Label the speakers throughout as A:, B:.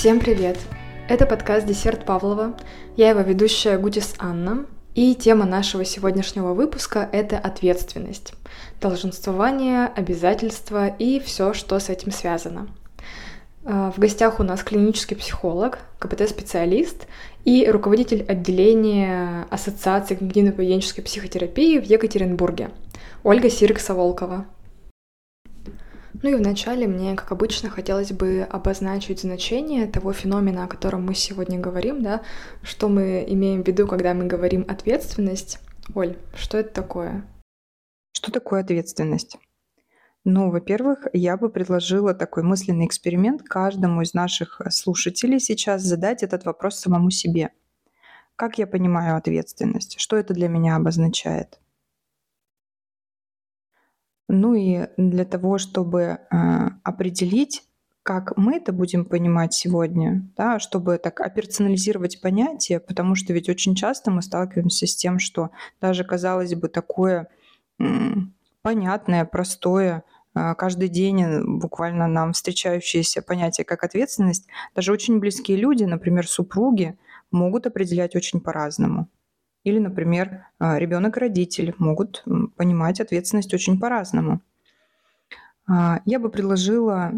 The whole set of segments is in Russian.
A: Всем привет! Это подкаст «Десерт Павлова». Я его ведущая Гудис Анна. И тема нашего сегодняшнего выпуска — это ответственность. Долженствование, обязательства и все, что с этим связано. А, в гостях у нас клинический психолог, КПТ-специалист и руководитель отделения Ассоциации когнитивно-поведенческой психотерапии в Екатеринбурге, Ольга Сирикса-Волкова. Ну и вначале мне, как обычно, хотелось бы обозначить значение того феномена, о котором мы сегодня говорим, да, что мы имеем в виду, когда мы говорим ответственность. Оль, что это такое?
B: Что такое ответственность? Ну, во-первых, я бы предложила такой мысленный эксперимент каждому из наших слушателей сейчас задать этот вопрос самому себе. Как я понимаю ответственность? Что это для меня обозначает? Ну и для того, чтобы э, определить, как мы это будем понимать сегодня, да, чтобы так операционализировать понятие, потому что ведь очень часто мы сталкиваемся с тем, что даже, казалось бы, такое понятное, простое, э, каждый день э, буквально нам встречающееся понятие как ответственность, даже очень близкие люди, например, супруги, могут определять очень по-разному. Или, например, а, ребенок и родитель могут понимать ответственность очень по-разному. А, я бы предложила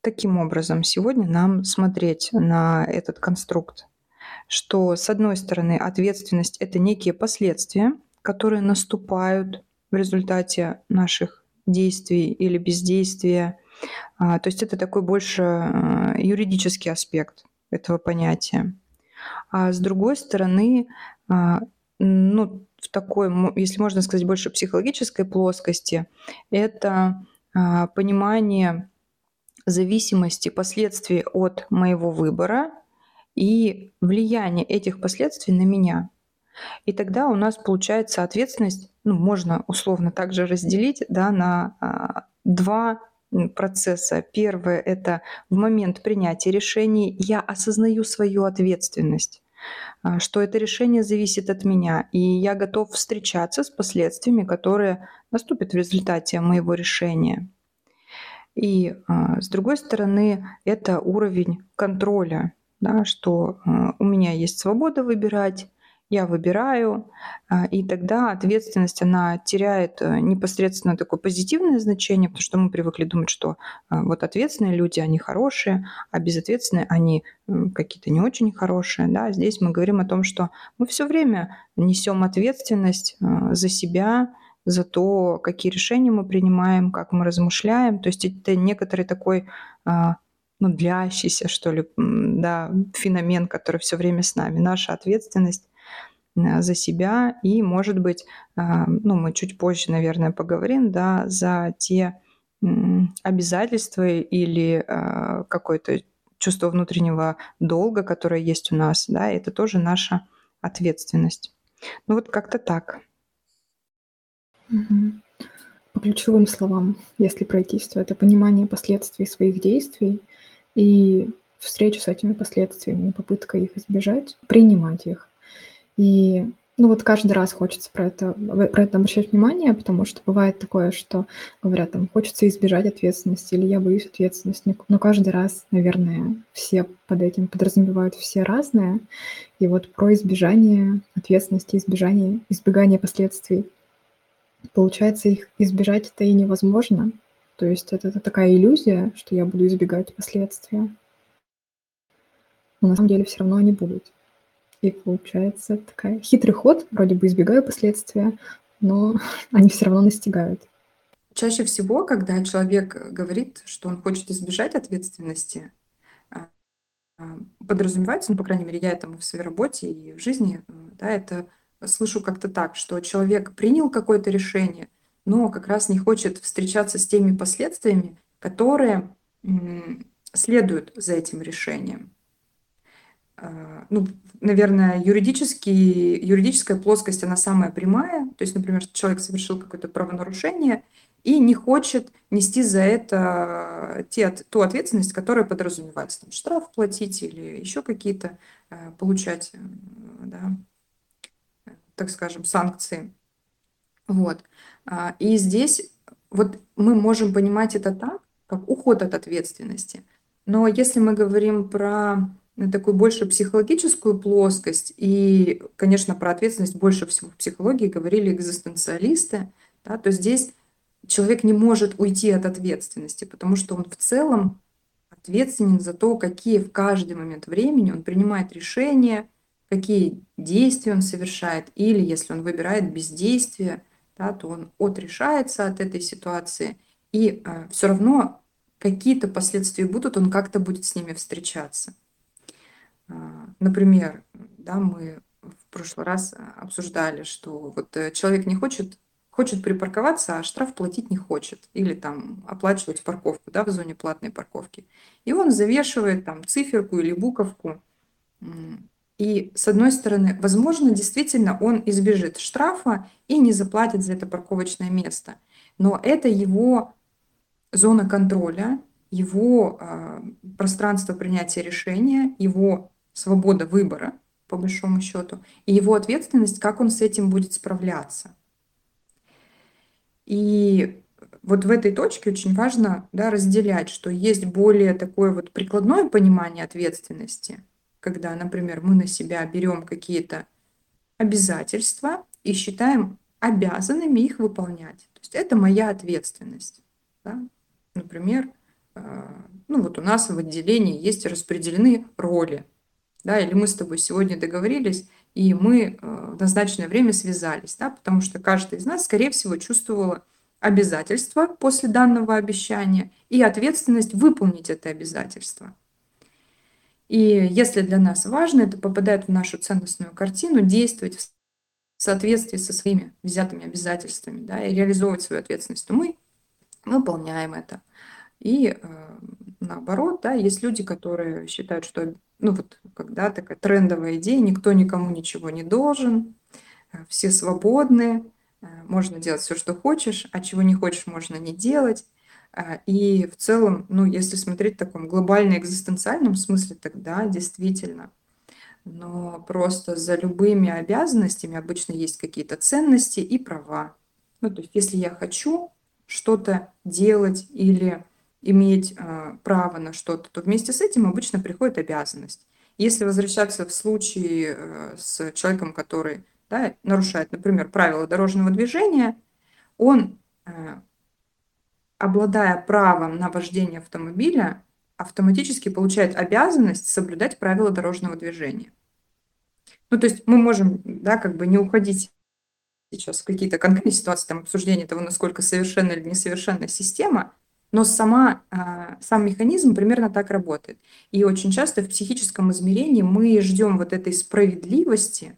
B: таким образом сегодня нам смотреть на этот конструкт, что с одной стороны ответственность это некие последствия, которые наступают в результате наших действий или бездействия. А, то есть это такой больше юридический аспект этого понятия. А с другой стороны, а, ну, в такой, если можно сказать, больше психологической плоскости, это а, понимание зависимости последствий от моего выбора и влияние этих последствий на меня. И тогда у нас получается ответственность, ну, можно условно также разделить да, на а, два процесса. Первое — это в момент принятия решений я осознаю свою ответственность а, что это решение зависит от меня, и я готов встречаться с последствиями, которые наступят в результате моего решения. И а, с другой стороны, это уровень контроля, да, что а, у меня есть свобода выбирать, я выбираю, а, и тогда ответственность, она теряет э, непосредственно такое позитивное значение, потому что мы привыкли думать, что а, вот ответственные люди, они хорошие, а безответственные, они какие-то не очень хорошие. Да? Здесь мы говорим о том, что мы все время несем ответственность а, за себя, за то, какие решения мы принимаем, как мы размышляем. То есть это некоторый такой ну, длящийся, что ли, да, феномен, который все время с нами. Наша ответственность Э, за себя и, может быть, а, ну, мы чуть позже, наверное, поговорим, да, за те обязательства или а, какое-то чувство внутреннего долга, которое есть у нас, да, это тоже наша ответственность. Ну вот как-то так.
A: По ключевым словам, если пройтись, то это понимание последствий своих действий и встречу с этими последствиями, попытка их избежать, принимать их. И ну вот каждый раз хочется про это, про это обращать внимание, потому что бывает такое, что говорят, там, хочется избежать ответственности, или я боюсь ответственности, но каждый раз, наверное, все под этим подразумевают все разное. И вот про избежание ответственности, избежание, избегание последствий. Получается, их избежать это и невозможно. То есть это, это такая иллюзия, что я буду избегать последствия. Но на самом деле все равно они будут. И получается такая хитрый ход, вроде бы избегаю последствия, но они все равно настигают.
B: Чаще всего, когда человек говорит, что он хочет избежать ответственности, а, а, подразумевается, ну, по крайней мере, я это в своей работе и в жизни, да, это слышу как-то так, что человек принял какое-то решение, но как раз не хочет встречаться с теми последствиями, которые следуют за этим решением. А, ну, наверное, юридически, юридическая плоскость, она самая прямая. То есть, например, человек совершил какое-то правонарушение и не хочет нести за это те, ту ответственность, которая подразумевается. Там, штраф платить или еще какие-то э, получать, э, да, так скажем, санкции. Вот. А, и здесь вот мы можем понимать это так, как уход от ответственности – Но если мы говорим про такую больше психологическую плоскость, и, конечно, про ответственность больше всего в психологии говорили экзистенциалисты, да, то здесь человек не может уйти от ответственности, потому что он в целом ответственен за то, какие в каждый момент времени он принимает решения, какие действия он совершает, или если он выбирает бездействие, да, то он отрешается от этой ситуации, и э, все равно какие-то последствия будут, он как-то будет с ними встречаться. А, например, да, мы в прошлый раз обсуждали, что вот э, человек не хочет хочет припарковаться, а штраф платить не хочет. Или там оплачивать парковку да, в зоне платной парковки. И он завешивает там циферку или буковку. И с одной стороны, возможно, действительно он избежит штрафа и не заплатит за это парковочное место. Но это его зона контроля, его э, пространство принятия решения, его свобода выбора, по большому счету, и его ответственность, как он с этим будет справляться. И вот в этой точке очень важно да, разделять, что есть более такое вот прикладное понимание ответственности, когда, например, мы на себя берем какие-то обязательства и считаем обязанными их выполнять. То есть это моя ответственность. Да? Например, э, ну вот у нас в отделении есть распределены роли. Да, или мы с тобой сегодня договорились, и мы э, в назначенное время связались, да, потому что каждый из нас, скорее всего, чувствовала обязательство после данного обещания и ответственность выполнить это обязательство. И если для нас важно, это попадает в нашу ценностную картину, действовать в соответствии со своими взятыми обязательствами да, и реализовывать свою ответственность, то мы выполняем это. И э, наоборот, да, есть люди, которые считают, что ну вот когда такая трендовая идея, никто никому ничего не должен, э, все свободны, э, можно делать все, что хочешь, а чего не хочешь, можно не делать. Э, и в целом, ну, если смотреть в таком глобально-экзистенциальном смысле, тогда действительно. Но просто за любыми обязанностями обычно есть какие-то ценности и права. Ну, то есть, если я хочу что-то делать или иметь э, право на что-то, то вместе с этим обычно приходит обязанность. Если возвращаться в случае э, с человеком, который да, нарушает, например, правила дорожного движения, он, э, обладая правом на вождение автомобиля, автоматически получает обязанность соблюдать правила дорожного движения. Ну, то есть мы можем, да, как бы не уходить сейчас в какие-то конкретные ситуации, там, обсуждения того, насколько совершенна или несовершенная система, но сама, а, сам механизм примерно так работает. И очень часто в психическом измерении мы ждем вот этой справедливости,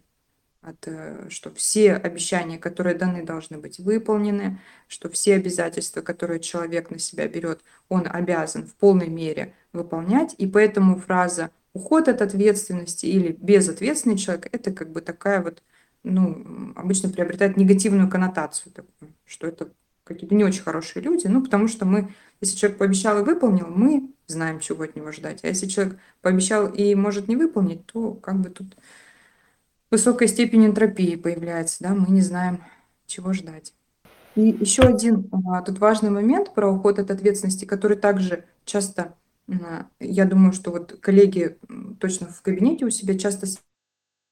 B: от, э, что все обещания, которые даны, должны быть выполнены, что все обязательства, которые человек на себя берет, он обязан в полной мере выполнять. И поэтому фраза «уход от ответственности» или «безответственный человек» – это как бы такая вот, ну, обычно приобретает негативную коннотацию, такую, что это какие-то не очень хорошие люди, ну, потому что мы, если человек пообещал и выполнил, мы знаем, чего от него ждать. А если человек пообещал и может не выполнить, то как бы тут высокая степень энтропии появляется, да, мы не знаем, чего ждать. И еще один а, тут важный момент про уход от ответственности, который также часто, а, я думаю, что вот коллеги точно в кабинете у себя часто с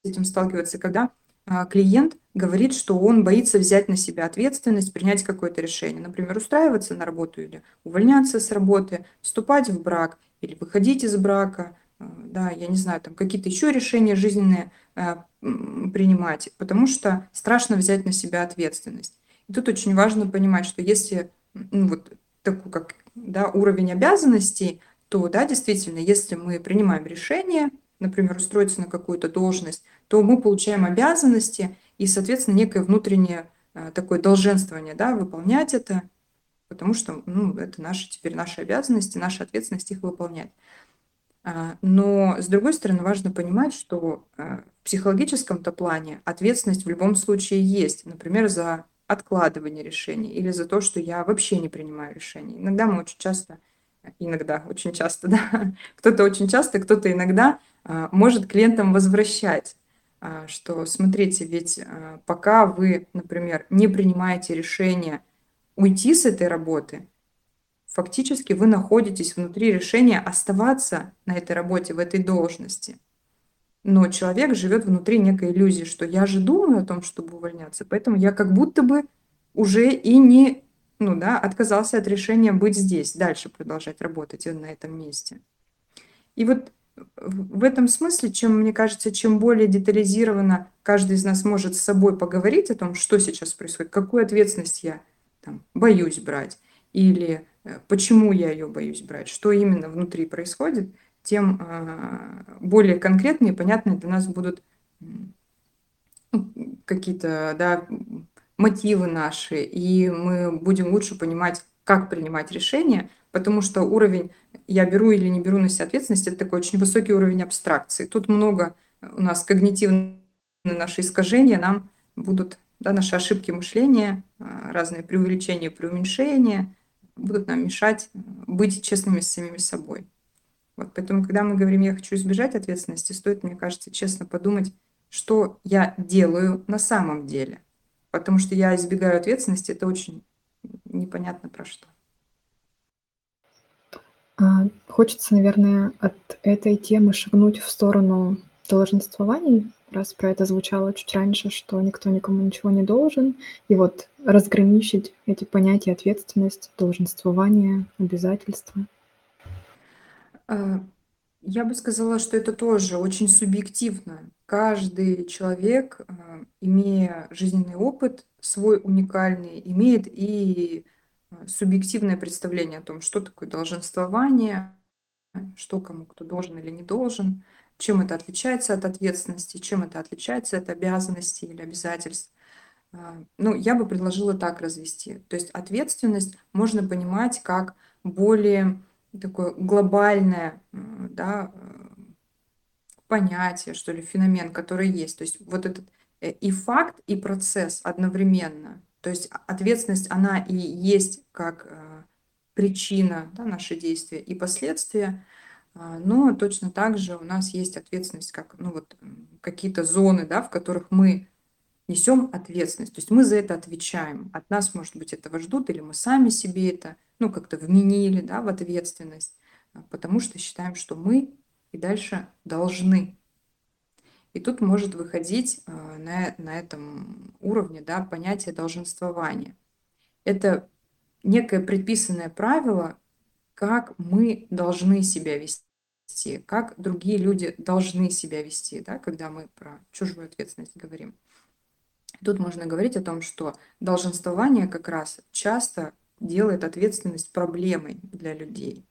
B: этим сталкиваются, когда а, клиент говорит, что он боится взять на себя ответственность, принять какое-то решение. Например, устраиваться на работу или увольняться с работы, вступать в брак или выходить из брака, а, да, я не знаю, там какие-то еще решения жизненные а, принимать, потому что страшно взять на себя ответственность. И тут очень важно понимать, что если ну, вот такой как да, уровень обязанностей, то да, действительно, если мы принимаем решение, например, устроиться на какую-то должность, то мы получаем обязанности и, соответственно, некое внутреннее э, такое долженствование, да, выполнять это, потому что ну, это наши, теперь наши обязанности, наша ответственность их выполнять. А, но, с другой стороны, важно понимать, что э, в психологическом-то плане ответственность в любом случае есть. Например, за откладывание решений или за то, что я вообще не принимаю решений. Иногда мы очень часто, иногда, очень часто, да, кто-то очень часто, кто-то иногда а, может клиентам возвращать, что смотрите, ведь а, пока вы, например, не принимаете решение уйти с этой работы, фактически вы находитесь внутри решения оставаться на этой работе, в этой должности. Но человек живет внутри некой иллюзии, что я же думаю о том, чтобы увольняться, поэтому я как будто бы уже и не ну да, отказался от решения быть здесь, дальше продолжать работать на этом месте. И вот в этом смысле, чем, мне кажется, чем более детализированно каждый из нас может с собой поговорить о том, что сейчас происходит, какую ответственность я там, боюсь брать, или э, почему я ее боюсь брать, что именно внутри происходит, тем э, более конкретные и понятные для нас будут ну, какие-то да, мотивы наши, и мы будем лучше понимать, как принимать решения, потому что уровень «я беру или не беру на себя ответственность» – это такой очень высокий уровень абстракции. Тут много у нас когнитивные наши искажения нам будут, да, наши ошибки мышления, а, разные преувеличения, преуменьшения будут нам мешать быть честными с самими собой. Вот, поэтому, когда мы говорим «я хочу избежать ответственности», стоит, мне кажется, честно подумать, что я делаю на самом деле – Потому что я избегаю ответственности, это очень непонятно про что.
A: А, хочется, наверное, от этой темы шагнуть в сторону долженствований, раз про это звучало чуть раньше, что никто никому ничего не должен, и вот разграничить эти понятия ответственность, долженствование, обязательства.
B: А, я бы сказала, что это тоже очень субъективно. Каждый человек, а, имея жизненный опыт свой уникальный, имеет и субъективное представление о том, что такое долженствование, что кому кто должен или не должен, чем это отличается от ответственности, чем это отличается от обязанностей или обязательств. А, ну, я бы предложила так развести. То есть ответственность можно понимать как более такое глобальное да, э, понятие, что ли, феномен, который есть. То есть вот этот э, и факт, и процесс одновременно. То есть ответственность, она и есть как э, причина да, наши действия и последствия, а, но точно так же у нас есть ответственность, как ну, вот, какие-то зоны, да, в которых мы несем ответственность. То есть мы за это отвечаем. От нас, может быть, этого ждут, или мы сами себе это ну, как-то вменили да, в ответственность, а, потому что считаем, что мы и дальше должны. И тут может выходить а, на, на этом уровне да, понятие долженствования. Это некое предписанное правило, как мы должны себя вести, как другие люди должны себя вести, да, когда мы про чужую ответственность говорим. Тут можно говорить о том, что долженствование как раз часто делает ответственность проблемой для людей.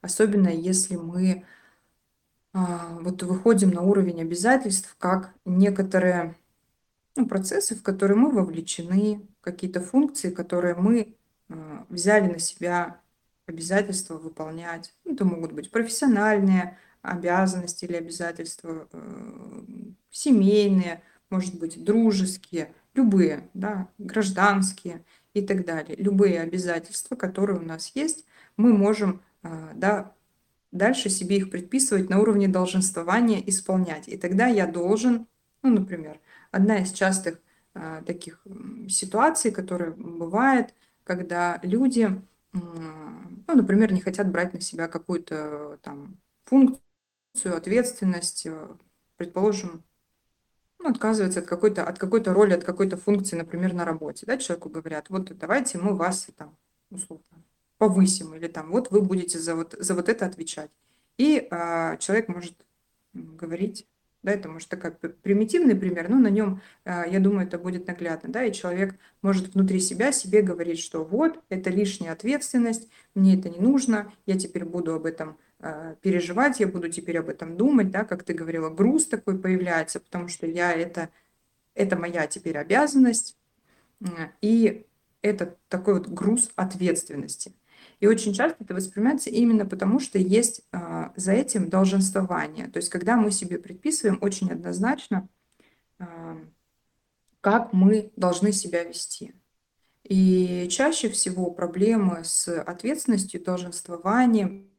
B: Особенно если мы вот выходим на уровень обязательств, как некоторые ну, процессы, в которые мы вовлечены, какие-то функции, которые мы а, взяли на себя обязательства выполнять. Ну, это могут быть профессиональные обязанности или обязательства, э, семейные, может быть, дружеские, любые, да, гражданские и так далее. Любые обязательства, которые у нас есть, мы можем а, да, дальше себе их предписывать на уровне долженствования исполнять. И тогда я должен, ну, например, одна из частых а, таких ситуаций, которая бывает, когда люди, ну, например, не хотят брать на себя какую-то там функцию, ответственность, э, предположим, ну, отказывается от какой-то от какой-то роли, от какой-то функции, например, на работе. Да, человеку говорят, вот давайте мы вас там, условно, повысим, или там, вот вы будете за вот, за вот это отвечать. И а, человек может говорить, да, это может такой примитивный пример, но на нем, а, я думаю, это будет наглядно, да, и человек может внутри себя себе говорить, что вот, это лишняя ответственность, мне это не нужно, я теперь буду об этом а, переживать, я буду теперь об этом думать, да, как ты говорила, груз такой появляется, потому что я это, это моя теперь обязанность, и это такой вот груз ответственности. И очень часто это воспринимается именно потому, что есть а, за этим долженствование. То есть когда мы себе предписываем очень однозначно, а, как мы должны себя вести. И чаще всего проблемы с ответственностью, долженствованием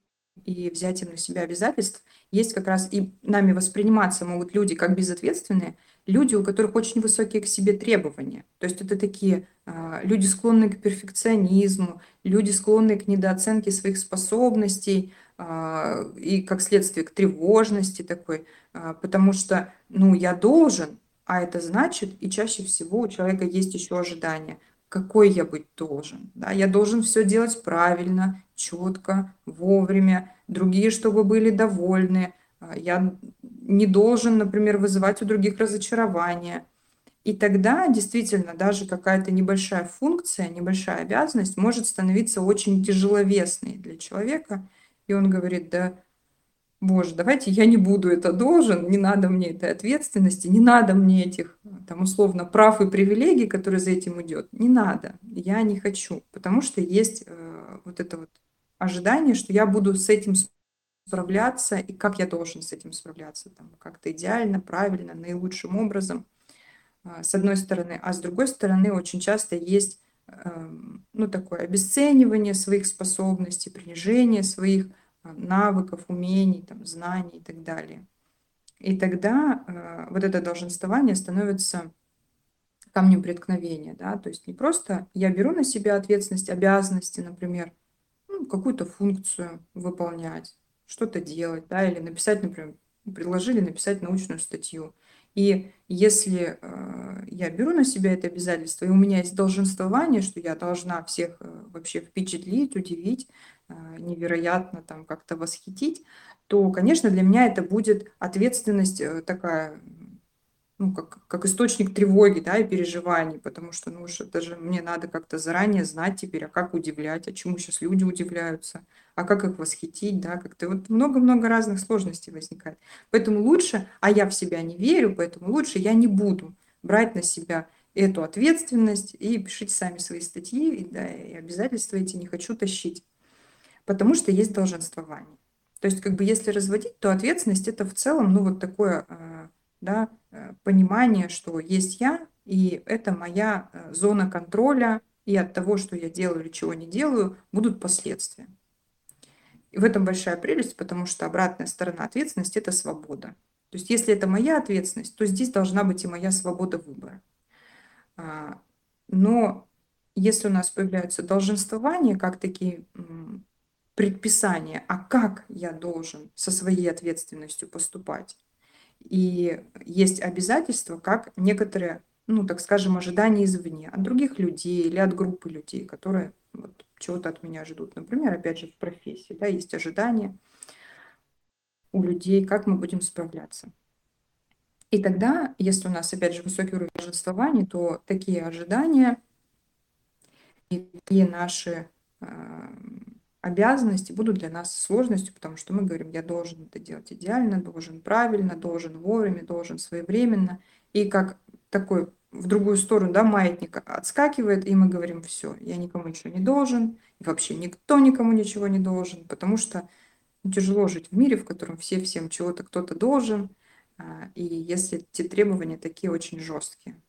B: и взятием на себя обязательств есть как раз и нами восприниматься могут люди как безответственные, люди, у которых очень высокие к себе требования. То есть это такие а, люди, склонные к перфекционизму, люди, склонные к недооценке своих способностей а, и, как следствие, к тревожности такой, а, потому что, ну, я должен, а это значит, и чаще всего у человека есть еще ожидание, какой я быть должен. Да? Я должен все делать правильно, четко, вовремя, другие, чтобы были довольны. Я не должен, например, вызывать у других разочарование. И тогда действительно даже какая-то небольшая функция, небольшая обязанность может становиться очень тяжеловесной для человека. И он говорит, да, боже, давайте я не буду это должен, не надо мне этой ответственности, не надо мне этих, там, условно, прав и привилегий, которые за этим идет. Не надо, я не хочу, потому что есть э, вот это вот ожидание, что я буду с этим справляться, и как я должен с этим справляться, там, как-то идеально, правильно, наилучшим образом, а, с одной стороны, а с другой стороны очень часто есть эм, ну, такое обесценивание своих способностей, принижение своих навыков, умений, там, знаний и так далее. И тогда э, вот это долженствование становится камнем преткновения, да, то есть не просто я беру на себя ответственность, обязанности, например, ну, какую-то функцию выполнять, что-то делать, да, или написать, например, предложили написать научную статью. И если э, я беру на себя это обязательство, и у меня есть долженствование, что я должна всех э, вообще впечатлить, удивить, э, невероятно там как-то восхитить, то, конечно, для меня это будет ответственность такая ну, как, как источник тревоги, да, и переживаний, потому что, ну, уж это же мне надо как-то заранее знать теперь, а как удивлять, а чему сейчас люди удивляются, а как их восхитить, да, как-то вот много-много разных сложностей возникает. Поэтому лучше, а я в себя не верю, поэтому лучше я не буду брать на себя эту ответственность и пишите сами свои статьи, и, да, и обязательства эти не хочу тащить, потому что есть долженствование. То есть, как бы, если разводить, то ответственность это в целом, ну, вот такое а, да, э, понимание, что есть я, и это моя э, зона контроля, и от того, что я делаю или чего не делаю, будут последствия. И в этом большая прелесть, потому что обратная сторона ответственности – это свобода. То есть если это моя ответственность, то здесь должна быть и моя свобода выбора. А, но если у нас появляются долженствования, как такие предписания, а как я должен со своей ответственностью поступать, и есть обязательства, как некоторые, ну, так скажем, ожидания извне, от других людей или от группы людей, которые вот, чего-то от меня ждут. Например, опять же, в профессии, да, есть ожидания у людей, как мы будем справляться. И тогда, если у нас, опять же, высокий уровень торжествования, то такие ожидания и такие наши э, обязанности будут для нас сложностью, потому что мы говорим, я должен это делать идеально, должен правильно, должен вовремя, должен своевременно. И как такой в другую сторону, да, маятник отскакивает, и мы говорим, все, я никому ничего не должен, и вообще никто никому ничего не должен, потому что тяжело жить в мире, в котором все всем чего-то кто-то должен, а, и если эти требования такие очень жесткие.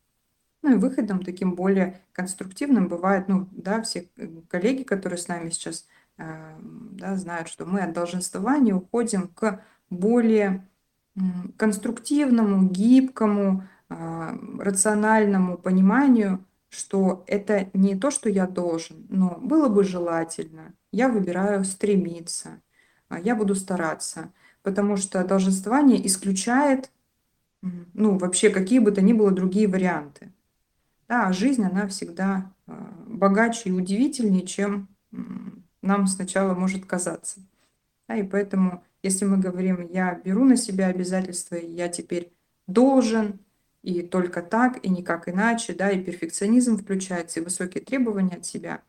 B: Ну и выходом таким более конструктивным бывает, ну да, все э, коллеги, которые с нами сейчас да, знают, что мы от долженствования уходим к более конструктивному, гибкому, а, рациональному пониманию, что это не то, что я должен, но было бы желательно. Я выбираю стремиться, а, я буду стараться, потому что долженствование исключает ну, вообще какие бы то ни было другие варианты. Да, а жизнь, она всегда а, богаче и удивительнее, чем нам сначала может казаться. Да, и поэтому, если мы говорим, я беру на себя обязательства, и я теперь должен, и только так, и никак иначе, да, и перфекционизм включается, и высокие требования от себя,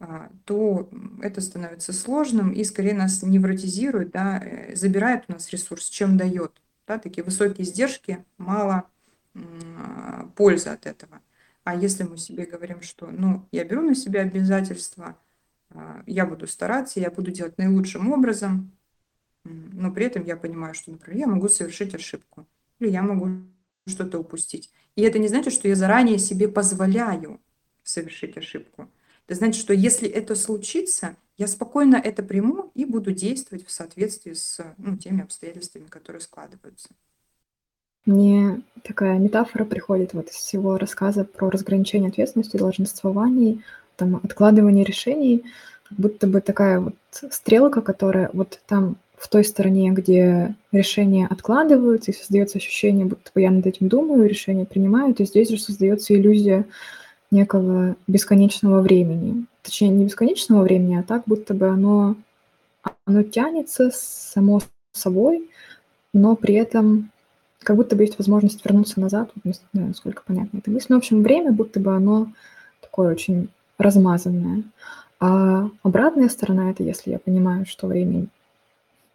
B: а, то это становится сложным и скорее нас невротизирует, да, э, забирает у нас ресурс, чем дает. Да, такие высокие издержки, мало а, пользы от этого. А если мы себе говорим, что ну, я беру на себя обязательства, я буду стараться, я буду делать наилучшим образом, но при этом я понимаю, что, например, я могу совершить ошибку, или я могу что-то упустить. И это не значит, что я заранее себе позволяю совершить ошибку. Это значит, что если это случится, я спокойно это приму и буду действовать в соответствии с ну, теми обстоятельствами, которые складываются.
A: Мне такая метафора приходит вот из всего рассказа про разграничение ответственности, долженствований, там, откладывание решений, как будто бы такая вот стрелка, которая вот там в той стороне, где решения откладываются, и создается ощущение, будто бы я над этим думаю, решения принимаю, то здесь же создается иллюзия некого бесконечного времени. Точнее, не бесконечного времени, а так, будто бы оно, оно тянется само собой, но при этом как будто бы есть возможность вернуться назад, не знаю, насколько понятно эта мысль. Но, в общем, время будто бы оно такое очень размазанное. А обратная сторона — это если я понимаю, что время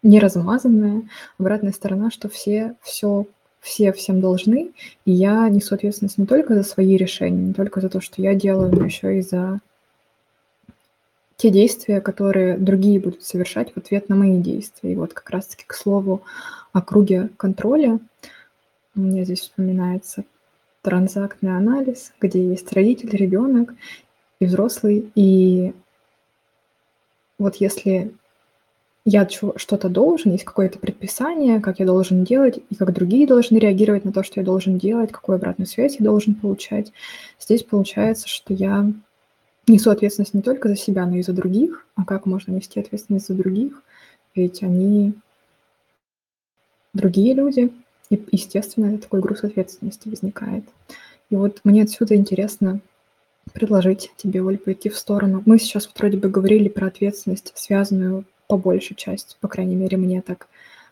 A: не размазанное. Обратная сторона, что все все все всем должны, и я несу ответственность не только за свои решения, не только за то, что я делаю, но еще и за те действия, которые другие будут совершать в ответ на мои действия. И вот как раз-таки к слову о круге контроля, меня здесь вспоминается транзактный анализ, где есть родитель, ребенок и взрослый. И вот если я что-то должен, есть какое-то предписание, как я должен делать, и как другие должны реагировать на то, что я должен делать, какую обратную связь я должен получать. Здесь получается, что я несу ответственность не только за себя, но и за других. А как можно нести ответственность за других? Ведь они другие люди, и, естественно, такой груз ответственности возникает. И вот мне отсюда интересно предложить тебе, Оль, пойти в сторону. Мы сейчас вот вроде бы говорили про ответственность, связанную по большей части, по крайней мере, мне так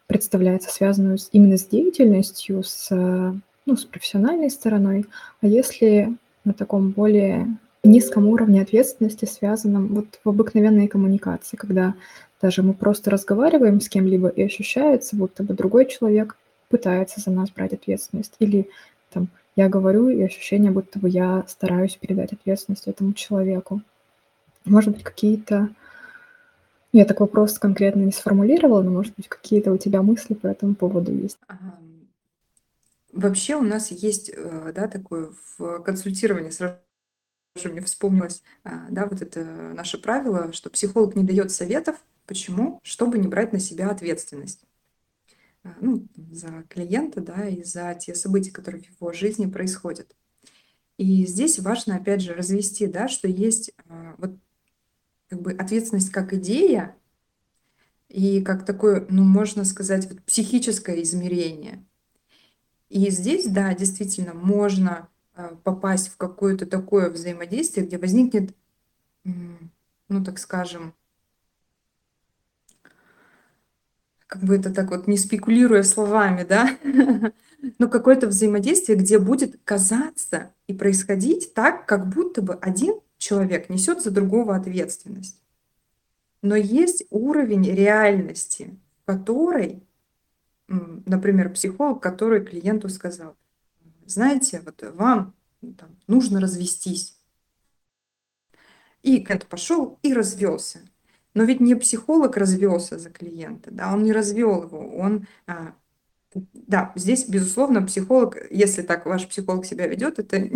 A: представляется, связанную с, именно с деятельностью, с, ну, с профессиональной стороной. А если на таком более низком уровне ответственности, связанном вот в обыкновенной коммуникации, когда даже мы просто разговариваем с кем-либо и ощущается, будто бы другой человек пытается за нас брать ответственность. Или там я говорю, и ощущение, будто бы я стараюсь передать ответственность этому человеку. Может быть, какие-то я так вопрос конкретно не сформулировала, но, может быть, какие-то у тебя мысли по этому поводу есть?
B: Вообще у нас есть, э, да, такое в консультировании сразу же мне вспомнилось, а, да, вот это наше правило, что психолог не дает советов. Почему? Чтобы не брать на себя ответственность. А, ну, за клиента, да, и за те события, которые в его жизни происходят. И здесь важно, опять же, развести, да, что есть а, вот как бы ответственность как идея и как такое, ну, можно сказать, вот психическое измерение. И здесь, да, действительно, можно а, попасть в какое-то такое взаимодействие, где возникнет, ну, так скажем, как бы это так вот не спекулируя словами, да, но какое-то взаимодействие, где будет казаться и происходить так, как будто бы один человек несет за другого ответственность. Но есть уровень реальности, в которой, например, психолог, который клиенту сказал, знаете, вот вам там, нужно развестись. И клиент пошел и развелся. Но ведь не психолог развелся за клиента, да, он не развел его, он а, да, здесь, безусловно, психолог, если так ваш психолог себя ведет, это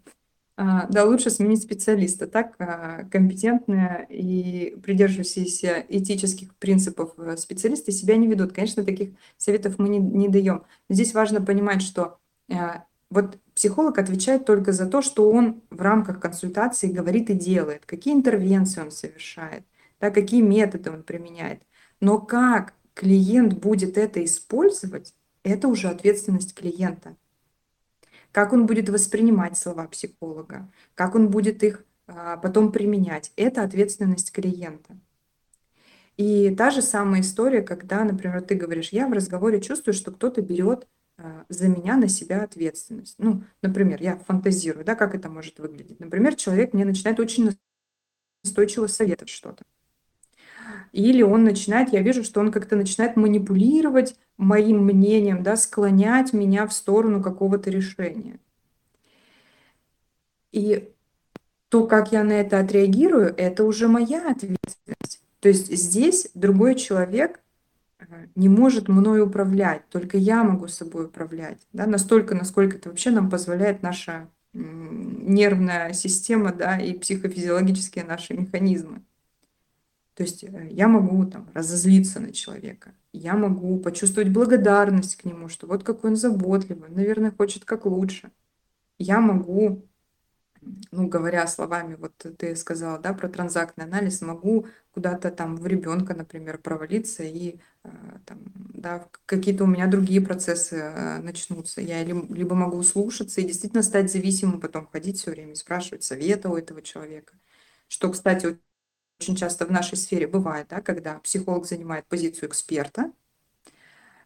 B: а, да, лучше сменить специалиста. Так, а, компетентные и придерживающиеся этических принципов э, специалисты себя не ведут. Конечно, таких советов мы не, не даем. здесь важно понимать, что а, вот психолог отвечает только за то, что он в рамках консультации говорит и делает, какие интервенции он совершает, да, какие методы он применяет. Но как клиент будет это использовать, это уже ответственность клиента как он будет воспринимать слова психолога, как он будет их а, потом применять. Это ответственность клиента. И та же самая история, когда, например, ты говоришь, я в разговоре чувствую, что кто-то берет а, за меня на себя ответственность. Ну, например, я фантазирую, да, как это может выглядеть. Например, человек мне начинает очень настойчиво советовать что-то. Или он начинает, я вижу, что он как-то начинает манипулировать моим мнением, да, склонять меня в сторону какого-то решения. И то, как я на это отреагирую, это уже моя ответственность. То есть здесь другой человек э, не может мной управлять, только я могу собой управлять. Да, настолько, насколько это вообще нам позволяет наша нервная система да, и психофизиологические наши механизмы. То есть э, я могу там разозлиться на человека, я могу почувствовать благодарность к нему, что вот какой он заботливый, наверное, хочет как лучше. Я могу ну, говоря словами, вот ты сказала, да, про транзактный анализ, могу куда-то там в ребенка, например, провалиться и э, там, да, какие-то у меня другие процессы э, начнутся. Я либо могу слушаться и действительно стать зависимым, потом ходить все время, спрашивать совета у этого человека. Что, кстати, очень часто в нашей сфере бывает, да, когда психолог занимает позицию эксперта,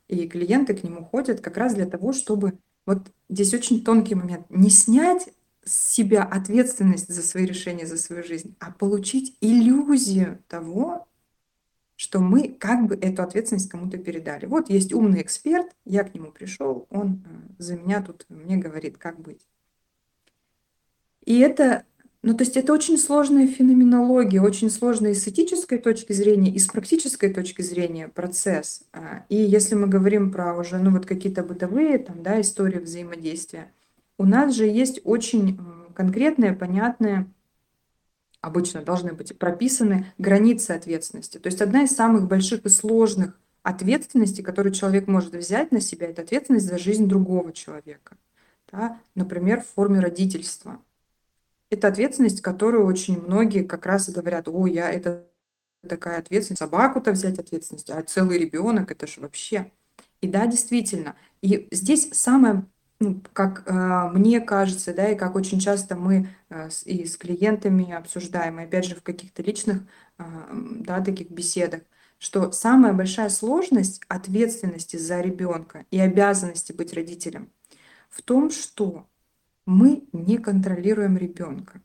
B: и клиенты к нему ходят как раз для того, чтобы вот здесь очень тонкий момент. Не снять с себя ответственность за свои решения, за свою жизнь, а получить иллюзию того, что мы как бы эту ответственность кому-то передали. Вот есть умный эксперт, я к нему пришел, он э, за меня тут мне говорит, как быть. И это, ну то есть это очень сложная феноменология, очень сложный с этической точки зрения и с практической точки зрения процесс. А, и если мы говорим про уже, ну вот какие-то бытовые там, да, истории взаимодействия, у нас же есть очень конкретные, понятные, обычно должны быть прописаны границы ответственности. То есть одна из самых больших и сложных ответственностей, которую человек может взять на себя, это ответственность за жизнь другого человека. Да? Например, в форме родительства. Это ответственность, которую очень многие как раз и говорят, о, я это такая ответственность, собаку-то взять ответственность, а целый ребенок, это же вообще. И да, действительно. И здесь самое ну, как э, мне кажется, да, и как очень часто мы э, с, и с клиентами обсуждаем, и опять же в каких-то личных, э, да, таких беседах, что самая большая сложность ответственности за ребенка и обязанности быть родителем в том, что мы не контролируем ребенка.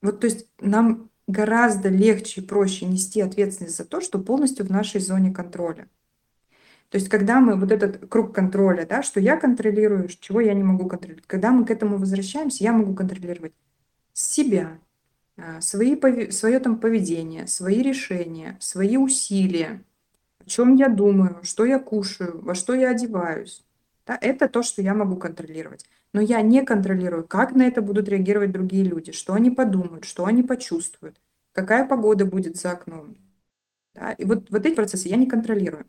B: Вот, то есть нам гораздо легче и проще нести ответственность за то, что полностью в нашей зоне контроля. То есть, когда мы вот этот круг контроля, да, что я контролирую, чего я не могу контролировать, когда мы к этому возвращаемся, я могу контролировать себя, а, свои, свое там поведение, свои решения, свои усилия, о чем я думаю, что я кушаю, во что я одеваюсь. Да, это то, что я могу контролировать. Но я не контролирую, как на это будут реагировать другие люди, что они подумают, что они почувствуют, какая погода будет за окном. Да, и вот, вот эти процессы я не контролирую.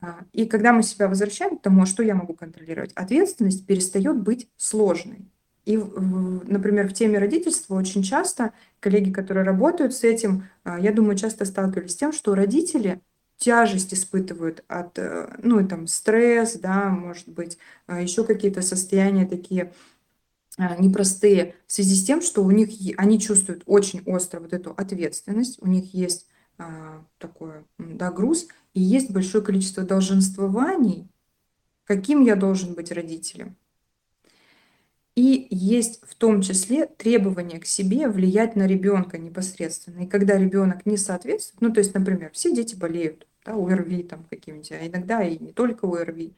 B: А, и когда мы себя возвращаем к тому, что я могу контролировать, ответственность перестает быть сложной. И, например, в теме родительства очень часто коллеги, которые работают с этим, а, я думаю, часто сталкивались с тем, что родители тяжесть испытывают от, э, ну, там, стресс, да, может быть, а, еще какие-то состояния такие непростые в связи с тем, что у них, они чувствуют очень остро вот эту ответственность, у них есть такой, да, груз, и есть большое количество долженствований, каким я должен быть родителем. И есть в том числе требования к себе влиять на ребенка непосредственно. И когда ребенок не соответствует, ну то есть, например, все дети болеют, да, ОРВИ там каким-нибудь, а иногда и не только ОРВИ.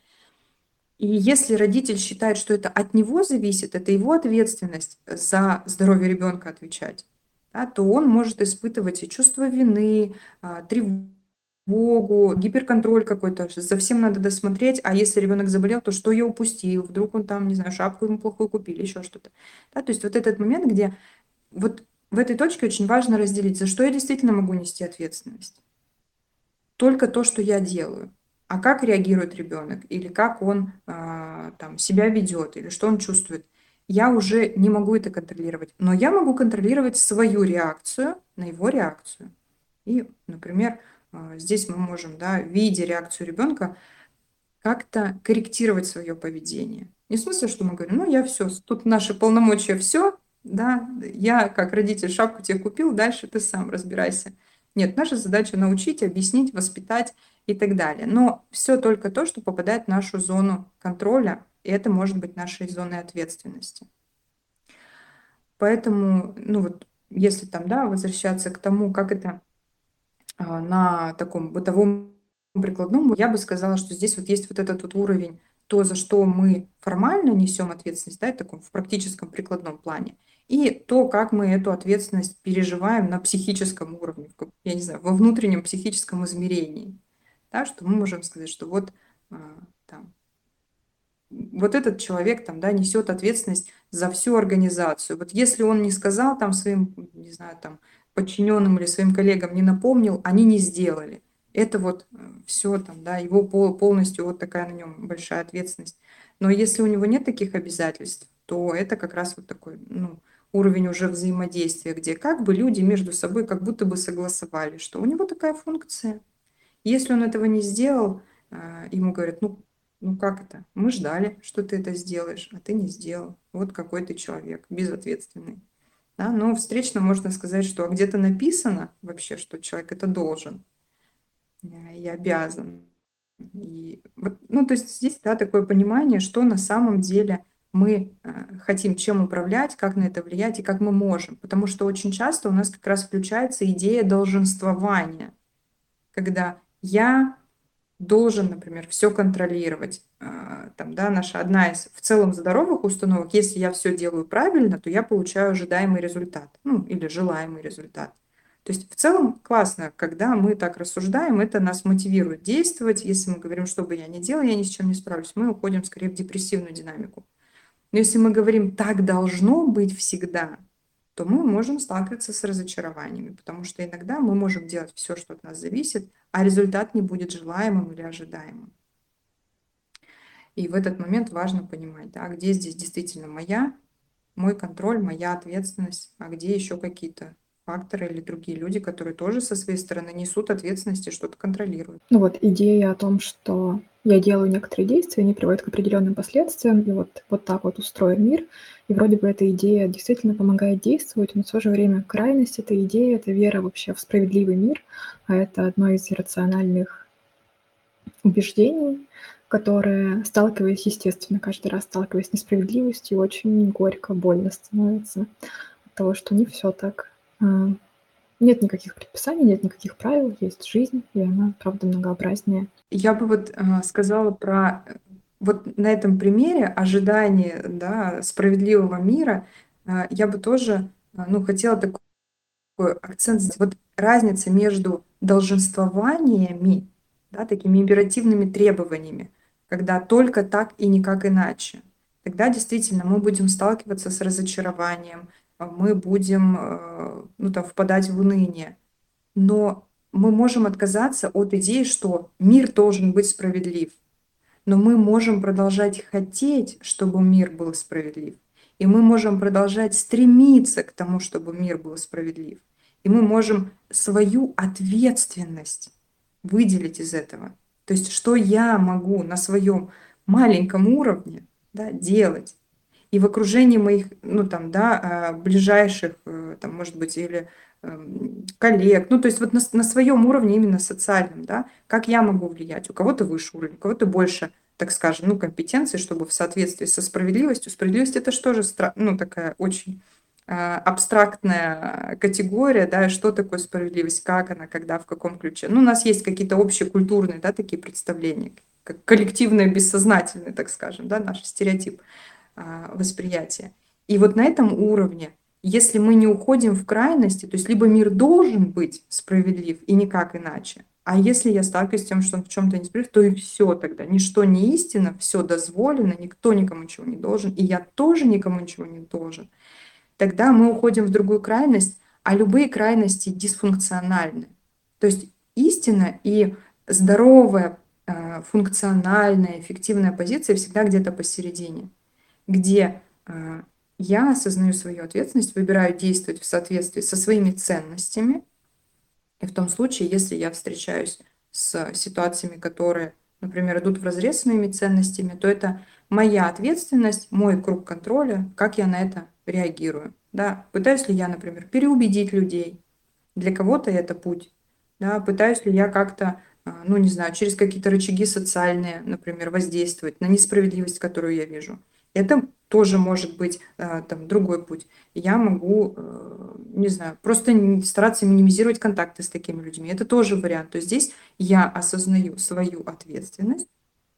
B: И если родитель считает, что это от него зависит, это его ответственность за здоровье ребенка отвечать, да, то он может испытывать и чувство вины, а, тревогу, гиперконтроль какой-то, за всем надо досмотреть, а если ребенок заболел, то что я упустил, вдруг он там, не знаю, шапку ему плохую купили, еще что-то. Да, то есть вот этот момент, где вот в этой точке очень важно разделить, за что я действительно могу нести ответственность. Только то, что я делаю. А как реагирует ребенок, или как он э, там, себя ведет, или что он чувствует, я уже не могу это контролировать. Но я могу контролировать свою реакцию на его реакцию. И, например, а, здесь мы можем, да, видя реакцию ребенка, как-то корректировать свое поведение. Не в смысле, что мы говорим, ну я все, тут наши полномочия все, да, я как родитель шапку тебе купил, дальше ты сам разбирайся. Нет, наша задача научить, объяснить, воспитать и так далее. Но все только то, что попадает в нашу зону контроля, и это может быть нашей зоной ответственности. Поэтому, ну вот, если там, да, возвращаться к тому, как это а, на таком бытовом прикладном, я бы сказала, что здесь вот есть вот этот вот уровень, то, за что мы формально несем ответственность, да, таком в практическом прикладном плане, и то, как мы эту ответственность переживаем на психическом уровне, я не знаю, во внутреннем психическом измерении, да, что мы можем сказать, что вот а, там, вот этот человек там, да, несет ответственность за всю организацию. Вот если он не сказал там своим, не знаю, там, подчиненным или своим коллегам не напомнил, они не сделали. Это вот э, все там, да, его полностью вот такая на нем большая ответственность. Но если у него нет таких обязательств, то это как раз вот такой, ну, уровень уже взаимодействия, где как бы люди между собой как будто бы согласовали, что у него такая функция. Если он этого не сделал, а, ему говорят, ну, ну как это? Мы ждали, что ты это сделаешь, а ты не сделал. Вот какой ты человек, безответственный. Да? Но встречно можно сказать, что где-то написано вообще, что человек это должен э, и обязан. И ну, то есть здесь да, такое понимание, что на самом деле мы э, хотим чем управлять, как на это влиять и как мы можем. Потому что очень часто у нас как раз включается идея долженствования, когда я должен, например, все контролировать. А, там, да, наша одна из в целом здоровых установок, если я все делаю правильно, то я получаю ожидаемый результат, ну, или желаемый результат. То есть в целом классно, когда мы так рассуждаем, это нас мотивирует действовать. Если мы говорим, что бы я ни делал, я ни с чем не справлюсь, мы уходим скорее в депрессивную динамику. Но если мы говорим, так должно быть всегда, то мы можем сталкиваться с разочарованиями, потому что иногда мы можем делать все, что от нас зависит, а результат не будет желаемым или ожидаемым. И в этот момент важно понимать, да, где здесь действительно моя, мой контроль, моя ответственность, а где еще какие-то факторы или другие люди, которые тоже со своей стороны несут ответственность и что-то контролируют.
A: Ну вот идея о том, что я делаю некоторые действия, они приводят к определенным последствиям, и вот, вот так вот устроен мир. И вроде бы эта идея действительно помогает действовать, но в то же время крайность этой идеи — это вера вообще в справедливый мир, а это одно из иррациональных убеждений, которое, сталкиваясь, естественно, каждый раз сталкиваясь с несправедливостью, очень горько, больно становится от того, что не все так нет никаких предписаний, нет никаких правил, есть жизнь, и она, правда, многообразнее.
B: Я бы вот э, сказала про вот на этом примере ожидание да, справедливого мира, э, я бы тоже ну, хотела такой акцент сделать. Вот разница между долженствованиями, да, такими императивными требованиями, когда только так и никак иначе. Тогда действительно мы будем сталкиваться с разочарованием, мы будем э, ну, там, впадать в уныние. Но мы можем отказаться от идеи, что мир должен быть справедлив. Но мы можем продолжать хотеть, чтобы мир был справедлив. И мы можем продолжать стремиться к тому, чтобы мир был справедлив. И мы можем свою ответственность выделить из этого. То есть, что я могу на своем маленьком уровне да, делать, и в окружении моих, ну там, да, а, ближайших, э, там, может быть, или эм, коллег, ну, то есть вот на, на своем уровне именно социальном, да, как я могу влиять, у кого-то выше уровень, у кого-то больше, так скажем, ну, компетенции, чтобы в соответствии со справедливостью, справедливость это что же, ну, такая очень а, абстрактная категория, да, что такое справедливость, как она, когда, в каком ключе. Ну, у нас есть какие-то общие культурные, да, такие представления, как коллективное, бессознательное, так скажем, да, наш стереотип. А, восприятия. И вот на этом уровне, если мы не уходим в крайности, то есть либо мир должен быть справедлив и никак иначе, а если я сталкиваюсь с тем, что он в чем-то не справедлив, то и все тогда. Ничто не истина, все дозволено, никто никому ничего не должен, и я тоже никому ничего не должен. Тогда мы уходим в другую крайность, а любые крайности дисфункциональны. То есть истина и здоровая, а, функциональная, эффективная позиция всегда где-то посередине где а, я осознаю свою ответственность, выбираю действовать в соответствии со своими ценностями. И в том случае, если я встречаюсь с ситуациями, которые, например, идут в разрез с моими ценностями, то это моя ответственность, мой круг контроля, как я на это реагирую. Да? Пытаюсь ли я, например, переубедить людей, для кого-то это путь. Да? Пытаюсь ли я как-то, а, ну не знаю, через какие-то рычаги социальные, например, воздействовать на несправедливость, которую я вижу. Это тоже может быть э, там другой путь. Я могу, э, не знаю, просто стараться минимизировать контакты с такими людьми. Это тоже вариант. То есть здесь я осознаю свою ответственность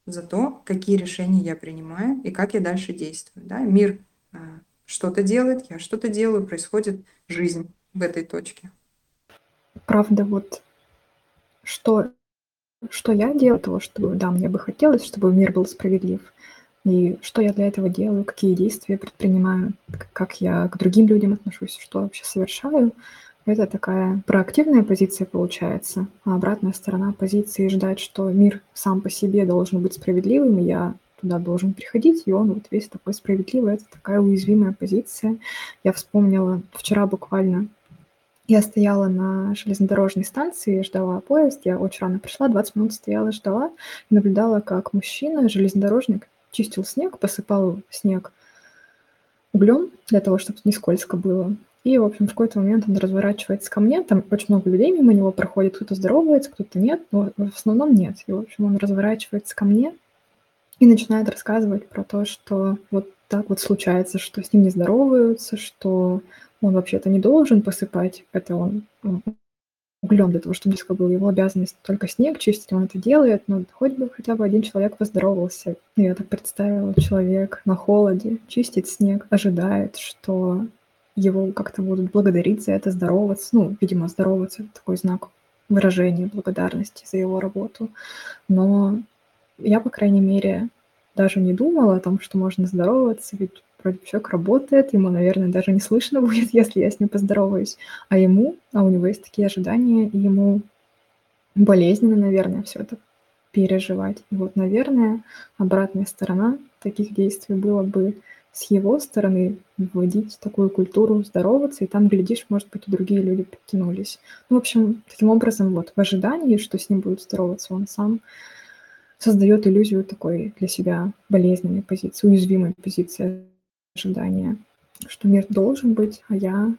B: за то, какие решения я принимаю и как я дальше действую. Да? Мир э, что-то делает, я что-то делаю, происходит жизнь в этой точке.
A: Правда, вот что, что я делаю, того, чтобы, да, мне бы хотелось, чтобы мир был справедлив – и что я для этого делаю, какие действия предпринимаю, как я к другим людям отношусь, что вообще совершаю. Это такая проактивная позиция получается, а обратная сторона позиции ждать, что мир сам по себе должен быть справедливым, и я туда должен приходить, и он вот весь такой справедливый. Это такая уязвимая позиция. Я вспомнила вчера буквально я стояла на железнодорожной станции, ждала поезд. Я очень рано пришла, 20 минут стояла, ждала. Наблюдала, как мужчина, железнодорожник, чистил снег, посыпал снег углем для того, чтобы не скользко было. И, в общем, в какой-то момент он разворачивается ко мне, там очень много людей мимо него проходит, кто-то здоровается, кто-то нет, но в основном нет. И, в общем, он разворачивается ко мне и начинает рассказывать про то, что вот так вот случается, что с ним не здороваются, что он вообще-то не должен посыпать, это он углем для того, чтобы близко был. Его обязанность только снег чистить, он это делает, но хоть бы хотя бы один человек поздоровался. Я так представила, человек на холоде чистит снег, ожидает, что его как-то будут благодарить за это, здороваться. Ну, видимо, здороваться – такой знак выражения благодарности за его работу. Но я, по крайней мере, даже не думала о том, что можно здороваться, ведь вроде человек работает, ему, наверное, даже не слышно будет, если я с ним поздороваюсь. А ему, а у него есть такие ожидания, и ему болезненно, наверное, все это переживать. И вот, наверное, обратная сторона таких действий было бы с его стороны вводить такую культуру здороваться, и там, глядишь, может быть, и другие люди подтянулись. Ну, в общем, таким образом, вот, в ожидании, что с ним будут здороваться, он сам создает иллюзию такой для себя болезненной позиции, уязвимой позиции ожидания, что мир должен быть, а я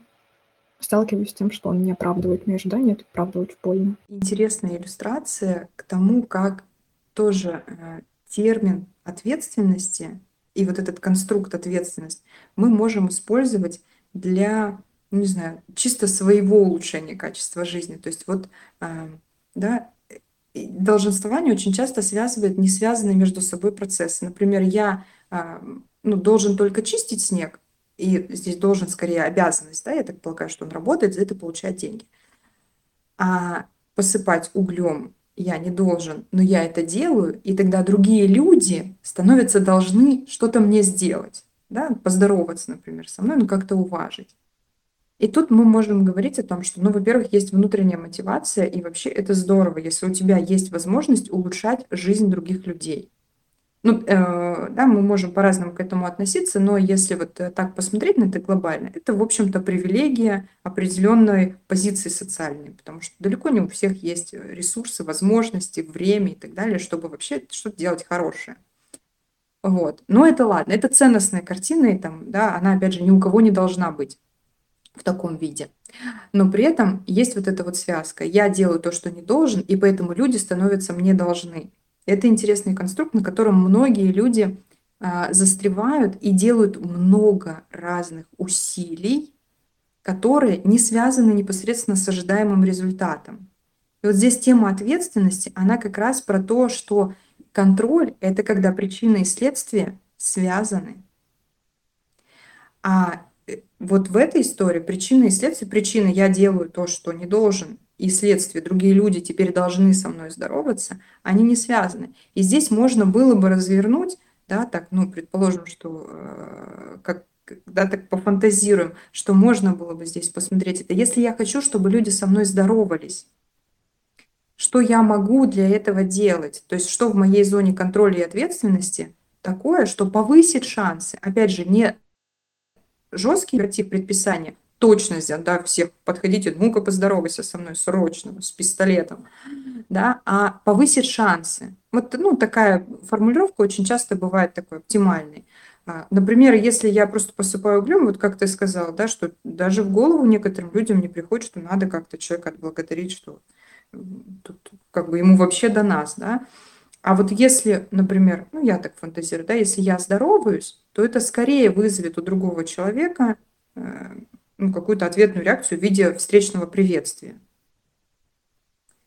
A: сталкиваюсь с тем, что он не оправдывает мои ожидания, это правда очень больно.
B: Интересная иллюстрация к тому, как тоже э, термин ответственности и вот этот конструкт ответственность мы можем использовать для, ну, не знаю, чисто своего улучшения качества жизни. То есть вот, э, да, долженствование очень часто связывает не связанные между собой процессы. Например, я э, ну, должен только чистить снег, и здесь должен скорее обязанность, да, я так полагаю, что он работает, за это получает деньги. А посыпать углем я не должен, но я это делаю, и тогда другие люди становятся должны что-то мне сделать, да, поздороваться, например, со мной, ну как-то уважить. И тут мы можем говорить о том, что, ну, во-первых, есть внутренняя мотивация, и вообще это здорово, если у тебя есть возможность улучшать жизнь других людей. Ну, э, да, мы можем по-разному к этому относиться, но если вот э, так посмотреть на это глобально, это, в общем-то, привилегия определенной позиции социальной, потому что далеко не у всех есть ресурсы, возможности, время и так далее, чтобы вообще что-то делать хорошее. Вот. Но это ладно, это ценностная картина, и там, да, она, опять же, ни у кого не должна быть в таком виде. Но при этом есть вот эта вот связка. Я делаю то, что не должен, и поэтому люди становятся мне должны. Это интересный конструкт, на котором многие люди а, застревают и делают много разных усилий, которые не связаны непосредственно с ожидаемым результатом. И вот здесь тема ответственности, она как раз про то, что контроль – это когда причина и следствие связаны. А э, вот в этой истории причина и следствие, причина я делаю то, что не должен, и следствие, другие люди теперь должны со мной здороваться, они не связаны. И здесь можно было бы развернуть, да, так, ну, предположим, что э, как да, так пофантазируем, что можно было бы здесь посмотреть это. Если я хочу, чтобы люди со мной здоровались, что я могу для этого делать? То есть что в моей зоне контроля и ответственности такое, что повысит шансы? Опять же, не жесткий тип предписания, точность, да, всех подходите, ну-ка поздоровайся со мной срочно, с пистолетом, да, а повысит шансы. Вот, ну, такая формулировка очень часто бывает такой оптимальной. А, например, если я просто посыпаю углем, вот как ты сказал, да, что даже в голову некоторым людям не приходит, что надо как-то человека отблагодарить, что тут как бы ему вообще до нас, да. А вот если, например, ну я так фантазирую, да, если я здороваюсь, то это скорее вызовет у другого человека э, ну, какую-то ответную реакцию в виде встречного приветствия.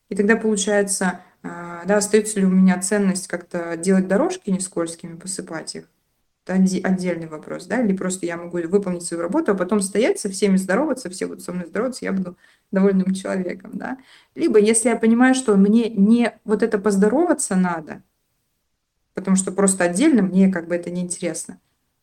B: И тогда получается, а, да, остается ли у меня ценность как-то делать дорожки не скользкими, посыпать их. Это отдельный вопрос, да, или просто я могу выполнить свою работу, а потом стоять со всеми здороваться, все будут со мной здороваться, я буду довольным человеком, да. Либо если я понимаю, что мне не вот это поздороваться надо, потому что просто отдельно мне как бы это неинтересно,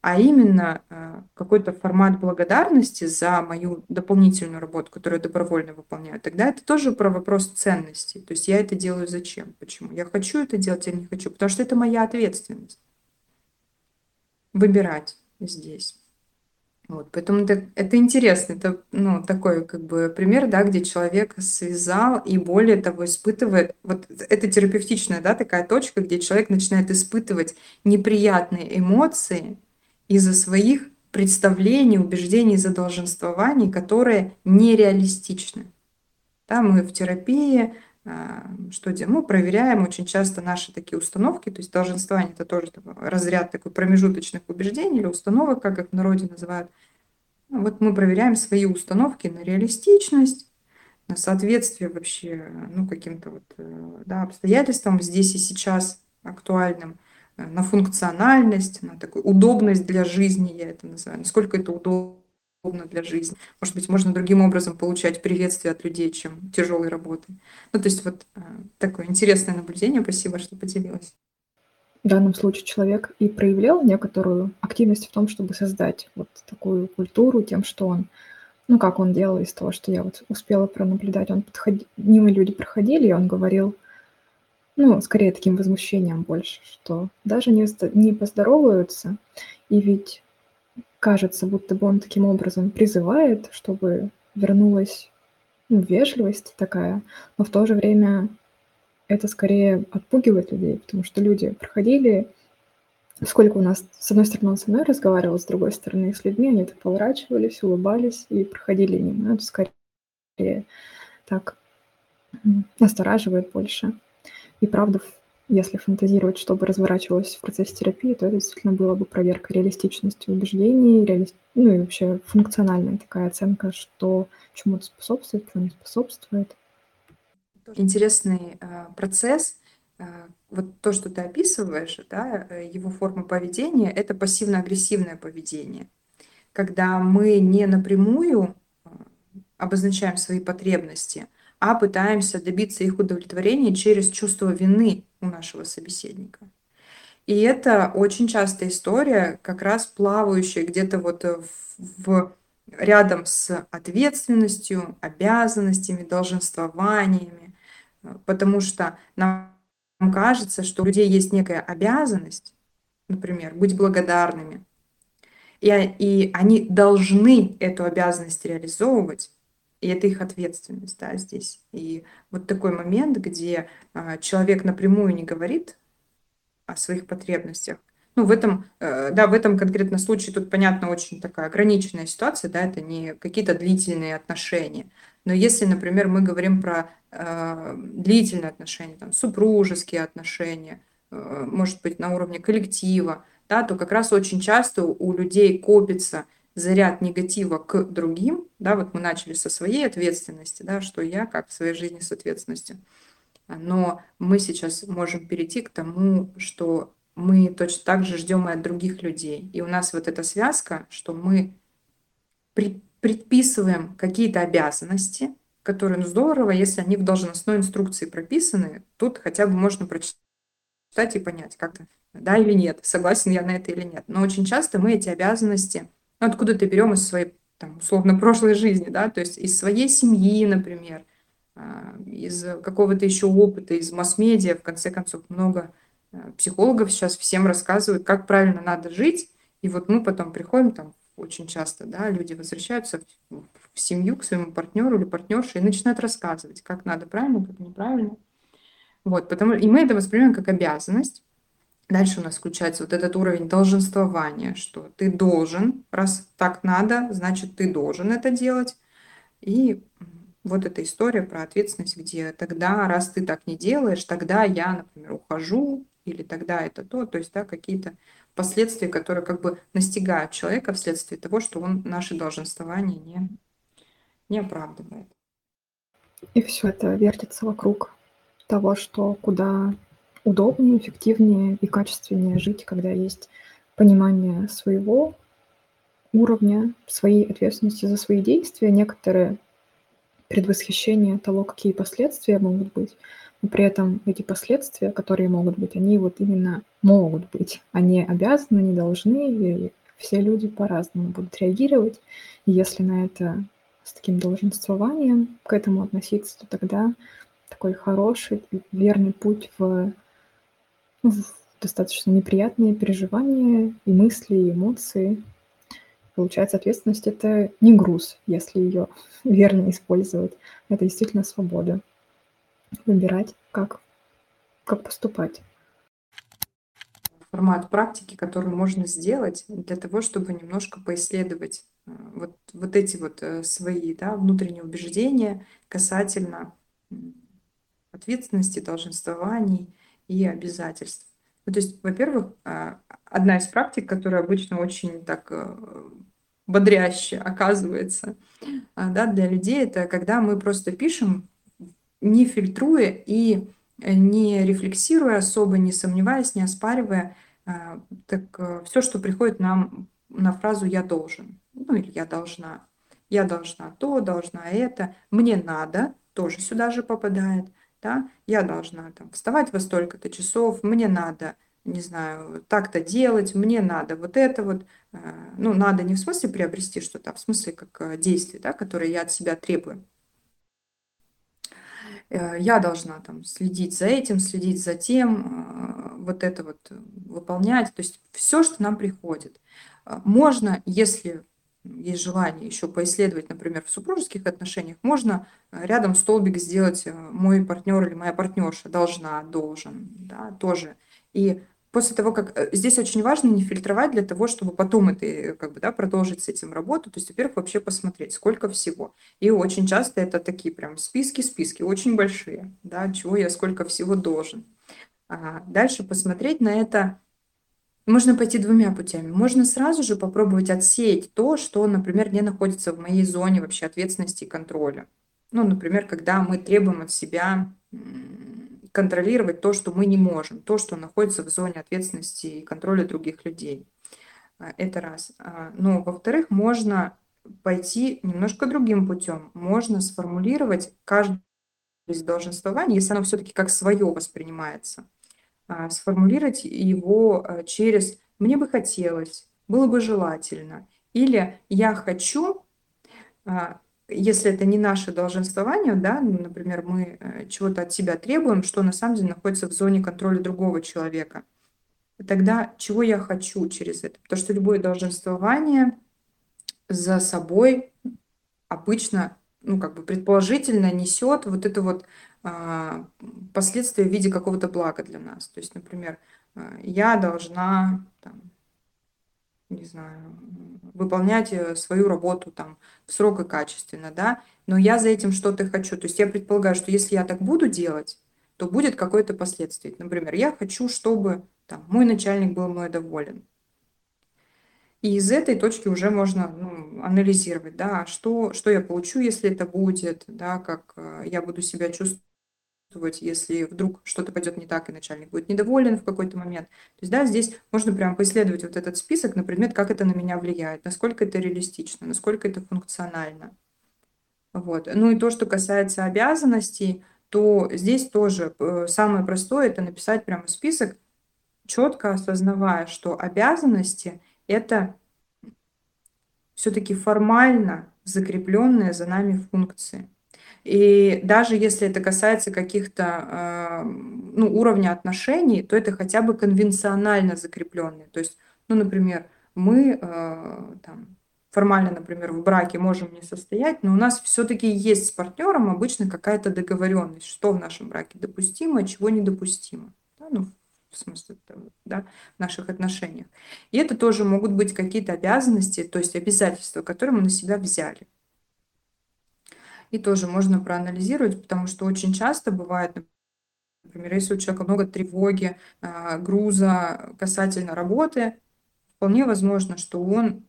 B: а именно э, какой-то формат благодарности за мою дополнительную работу, которую я добровольно выполняю, тогда это тоже про вопрос ценности. То есть я это делаю зачем? Почему? Я хочу это делать или не хочу? Потому что это моя ответственность. Выбирать здесь. Вот, поэтому это, это интересно, это ну, такой как бы пример, да, где человек связал и более того испытывает, вот это терапевтичная, да, такая точка, где человек начинает испытывать неприятные эмоции из-за своих представлений, убеждений, задолженствований, которые нереалистичны. Да, мы в терапии а, что делаем? Мы проверяем очень часто наши такие установки, то есть долженствование – это тоже разряд такой промежуточных убеждений или установок, как их в народе называют. Ну, вот мы проверяем свои установки на реалистичность, на соответствие вообще ну, каким-то вот, э, да, обстоятельствам здесь и сейчас актуальным, э, на функциональность, на такую удобность для жизни, я это называю, насколько это удобно для жизни. Может быть, можно другим образом получать приветствие от людей, чем тяжелой работой. Ну, то есть вот э, такое интересное наблюдение. Спасибо, что поделилась.
A: В данном случае человек и проявлял некоторую активность в том, чтобы создать вот такую культуру тем, что он, ну, как он делал из того, что я вот успела пронаблюдать, он подходил, мимо люди проходили, и он говорил, ну, скорее таким возмущением больше, что даже не, не поздороваются, и ведь кажется, будто бы он таким образом призывает, чтобы вернулась ну, вежливость такая, но в то же время это скорее отпугивает людей, потому что люди проходили, сколько у нас, с одной стороны, он со мной разговаривал, с другой стороны, с людьми, они так поворачивались, улыбались и проходили мимо. Это скорее так настораживает больше. И правда, если фантазировать, что бы разворачивалось в процессе терапии, то это действительно было бы проверка реалистичности убеждений, реали... ну и вообще функциональная такая оценка, что чему-то способствует, чему не способствует.
B: Интересный э, процесс. Э, вот то, что ты описываешь, да, э, его форма поведения, это пассивно-агрессивное поведение. Когда мы не напрямую э, обозначаем свои потребности, а пытаемся добиться их удовлетворения через чувство вины у нашего собеседника. И это очень частая история, как раз плавающая где-то вот в, в рядом с ответственностью, обязанностями, долженствованиями, потому что нам кажется, что у людей есть некая обязанность, например, быть благодарными, и, и они должны эту обязанность реализовывать, и это их ответственность, да, здесь. И вот такой момент, где а, человек напрямую не говорит о своих потребностях, ну, в этом, э, да, в этом конкретном случае тут, понятно, очень такая ограниченная ситуация, да, это не какие-то длительные отношения. Но если, например, мы говорим про э, длительные отношения, там, супружеские отношения, э, может быть, на уровне коллектива, да, то как раз очень часто у людей копится – заряд негатива к другим, да, вот мы начали со своей ответственности, да, что я как в своей жизни с ответственностью, но мы сейчас можем перейти к тому, что мы точно так же ждем и от других людей. И у нас вот эта связка, что мы предписываем какие-то обязанности, которые, ну, здорово, если они в должностной инструкции прописаны, тут хотя бы можно прочитать и понять, как-то, да или нет, согласен я на это или нет. Но очень часто мы эти обязанности ну, откуда-то берем из своей, там, условно, прошлой жизни, да, то есть из своей семьи, например, а, из какого-то еще опыта, из масс-медиа, в конце концов, много а, психологов сейчас всем рассказывают, как правильно надо жить, и вот мы потом приходим, там, очень часто, да, люди возвращаются в семью к своему партнеру или партнерше и начинают рассказывать, как надо правильно, как неправильно. Вот, потому, и мы это воспринимаем как обязанность, Дальше у нас включается вот этот уровень долженствования, что ты должен, раз так надо, значит, ты должен это делать. И вот эта история про ответственность, где тогда, раз ты так не делаешь, тогда я, например, ухожу, или тогда это то, то есть да, какие-то последствия, которые как бы настигают человека вследствие того, что он наши долженствования не, не оправдывает.
A: И все это вертится вокруг того, что куда удобнее, эффективнее и качественнее жить, когда есть понимание своего уровня, своей ответственности за свои действия, некоторые предвосхищение того, какие последствия могут быть, но при этом эти последствия, которые могут быть, они вот именно могут быть, они обязаны, не должны, и все люди по-разному будут реагировать. И если на это с таким долженствованием к этому относиться, то тогда такой хороший, верный путь в, достаточно неприятные переживания и мысли, и эмоции. Получается, ответственность — это не груз, если ее верно использовать. Это действительно свобода. Выбирать, как, как поступать
B: формат практики, который можно сделать для того, чтобы немножко поисследовать э, вот, вот эти вот э, свои да, внутренние убеждения касательно ответственности, долженствований и обязательств. Ну, то есть, во-первых, а, одна из практик, которая обычно очень так э, бодряще оказывается а, да, для людей, это когда мы просто пишем, не фильтруя и не рефлексируя особо, не сомневаясь, не оспаривая, а, так э, все, что приходит нам на фразу «я должен», ну или «я должна», «я должна то», «должна это», «мне надо», тоже сюда же попадает, да, «я должна там вставать во столько-то часов», «мне надо», не знаю, так-то делать, мне надо вот это вот, э, ну, надо не в смысле приобрести что-то, а в смысле как э, действие, да, которое я от себя требую. Э, я должна там следить за этим, следить за тем, вот это вот выполнять. То есть все, что нам приходит. Можно, если есть желание еще поисследовать, например, в супружеских отношениях, можно рядом столбик сделать мой партнер или моя партнерша должна, должен, да, тоже. И после того, как э, здесь очень важно не фильтровать для того, чтобы потом это э, как бы, да, продолжить с этим работу. То есть, во-первых, вообще посмотреть, сколько всего. И очень часто это такие прям списки-списки, очень большие, да, чего я сколько всего должен. А дальше посмотреть на это можно пойти двумя путями. Можно сразу же попробовать отсеять то, что, например, не находится в моей зоне вообще ответственности и контроля. Ну, например, когда мы требуем от себя контролировать то, что мы не можем, то, что находится в зоне ответственности и контроля других людей. А, это раз. А, но, во-вторых, можно пойти немножко другим путем. Можно сформулировать каждое из долженствований, если оно все-таки как свое воспринимается, сформулировать его через «мне бы хотелось», «было бы желательно» или «я хочу», если это не наше долженствование, да, ну, например, мы э, чего-то от себя требуем, что на самом деле находится в зоне контроля другого человека, тогда чего я хочу через это? Потому что любое долженствование за собой обычно, ну, как бы предположительно несет вот это вот а, последствия в виде какого-то блага для нас. То есть, например, э, я должна там, не знаю, выполнять э, свою работу там в срок и качественно, да, но я за этим что-то хочу. То есть я предполагаю, что если я так буду делать, то будет какое-то последствие. Например, я хочу, чтобы там, мой начальник был мной доволен. И из этой точки уже можно ну, анализировать, да, что, что я получу, если это будет, да, как э, я буду себя чувствовать чувствовать, если вдруг что-то пойдет не так, и начальник будет недоволен в какой-то момент. То есть, да, здесь можно прям поисследовать вот этот список на предмет, как это на меня влияет, насколько это реалистично, насколько это функционально. Вот. Ну и то, что касается обязанностей, то здесь тоже э, самое простое – это написать прямо список, четко осознавая, что обязанности – это все-таки формально закрепленные за нами функции. И даже если это касается каких-то э, ну, уровня отношений, то это хотя бы конвенционально закрепленные. То есть, ну, например, мы э, там, формально, например, в браке можем не состоять, но у нас все-таки есть с партнером обычно какая-то договоренность, что в нашем браке допустимо, а чего недопустимо. Да? Ну, в смысле, да, в наших отношениях. И это тоже могут быть какие-то обязанности, то есть обязательства, которые мы на себя взяли и тоже можно проанализировать, потому что очень часто бывает, например, если у человека много тревоги, а, груза касательно работы, вполне возможно, что он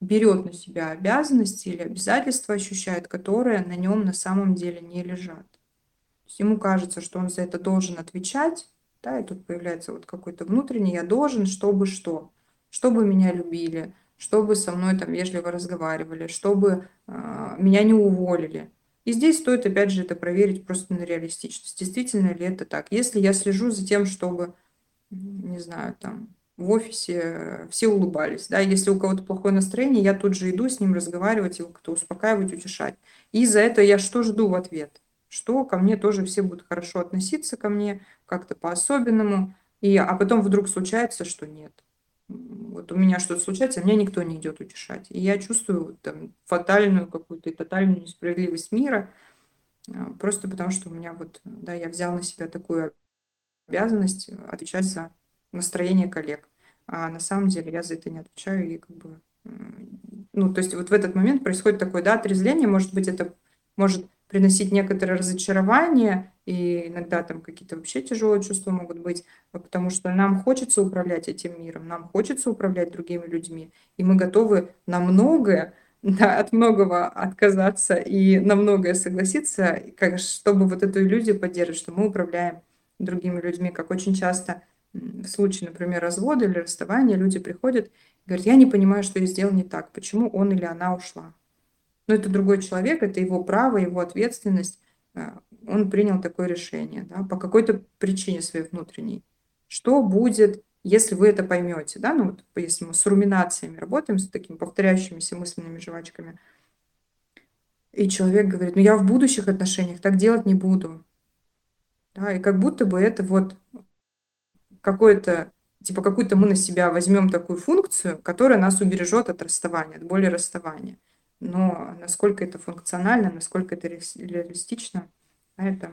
B: берет на себя обязанности или обязательства ощущает, которые на нем на самом деле не лежат. То есть ему кажется, что он за это должен отвечать, да, и тут появляется вот какой-то внутренний «я должен, чтобы что?» Чтобы меня любили, чтобы со мной там вежливо разговаривали, чтобы э, меня не уволили. И здесь стоит, опять же, это проверить просто на реалистичность. Действительно ли это так? Если я слежу за тем, чтобы, не знаю, там, в офисе все улыбались. Да? Если у кого-то плохое настроение, я тут же иду с ним разговаривать, его как-то успокаивать, утешать. И за это я что жду в ответ? Что ко мне тоже все будут хорошо относиться ко мне, как-то по-особенному. И, а потом вдруг случается, что нет. Вот у меня что-то случается, а меня никто не идет утешать. И я чувствую там фатальную какую-то и тотальную несправедливость мира, а, просто потому что у меня вот, да, я взял на себя такую обязанность отвечать за настроение коллег. А на самом деле я за это не отвечаю и как бы... Ну, то есть вот в этот момент происходит такое, да, отрезвление, может быть, это может приносить некоторое разочарование, и иногда там какие-то вообще тяжелые чувства могут быть, потому что нам хочется управлять этим миром, нам хочется управлять другими людьми, и мы готовы на многое, да, от многого отказаться и на многое согласиться, как, чтобы вот эту иллюзию поддерживать, что мы управляем другими людьми, как очень часто в случае, например, развода или расставания люди приходят и говорят, я не понимаю, что я сделал не так, почему он или она ушла. Но это другой человек, это его право, его ответственность. Э, он принял такое решение да, по какой-то причине своей внутренней. Что будет, если вы это поймете? Да? Ну, вот, если мы с руминациями работаем, с такими повторяющимися мысленными жвачками, и человек говорит, ну я в будущих отношениях так делать не буду. Да, и как будто бы это вот какое-то, типа какую-то мы на себя возьмем такую функцию, которая нас убережет от расставания, от боли расставания. Но насколько это функционально, насколько это реалистично, это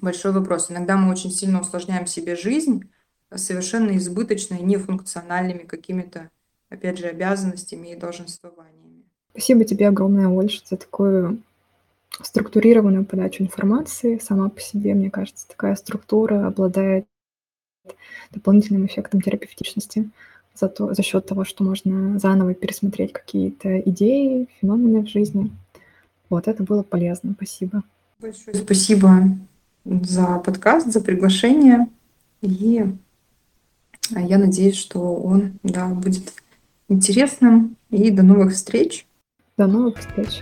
B: большой вопрос. Иногда мы очень сильно усложняем себе жизнь совершенно избыточно и нефункциональными какими-то, опять же, обязанностями и долженствованиями.
A: Спасибо тебе огромное, Ольша, за такую структурированную подачу информации. Сама по себе, мне кажется, такая структура обладает дополнительным эффектом терапевтичности за, то, за счет того, что можно заново пересмотреть какие-то идеи, феномены в жизни. Вот это было полезно. Спасибо.
B: Большое спасибо за подкаст, за приглашение. И я надеюсь, что он да, будет интересным. И до новых встреч.
A: До новых встреч.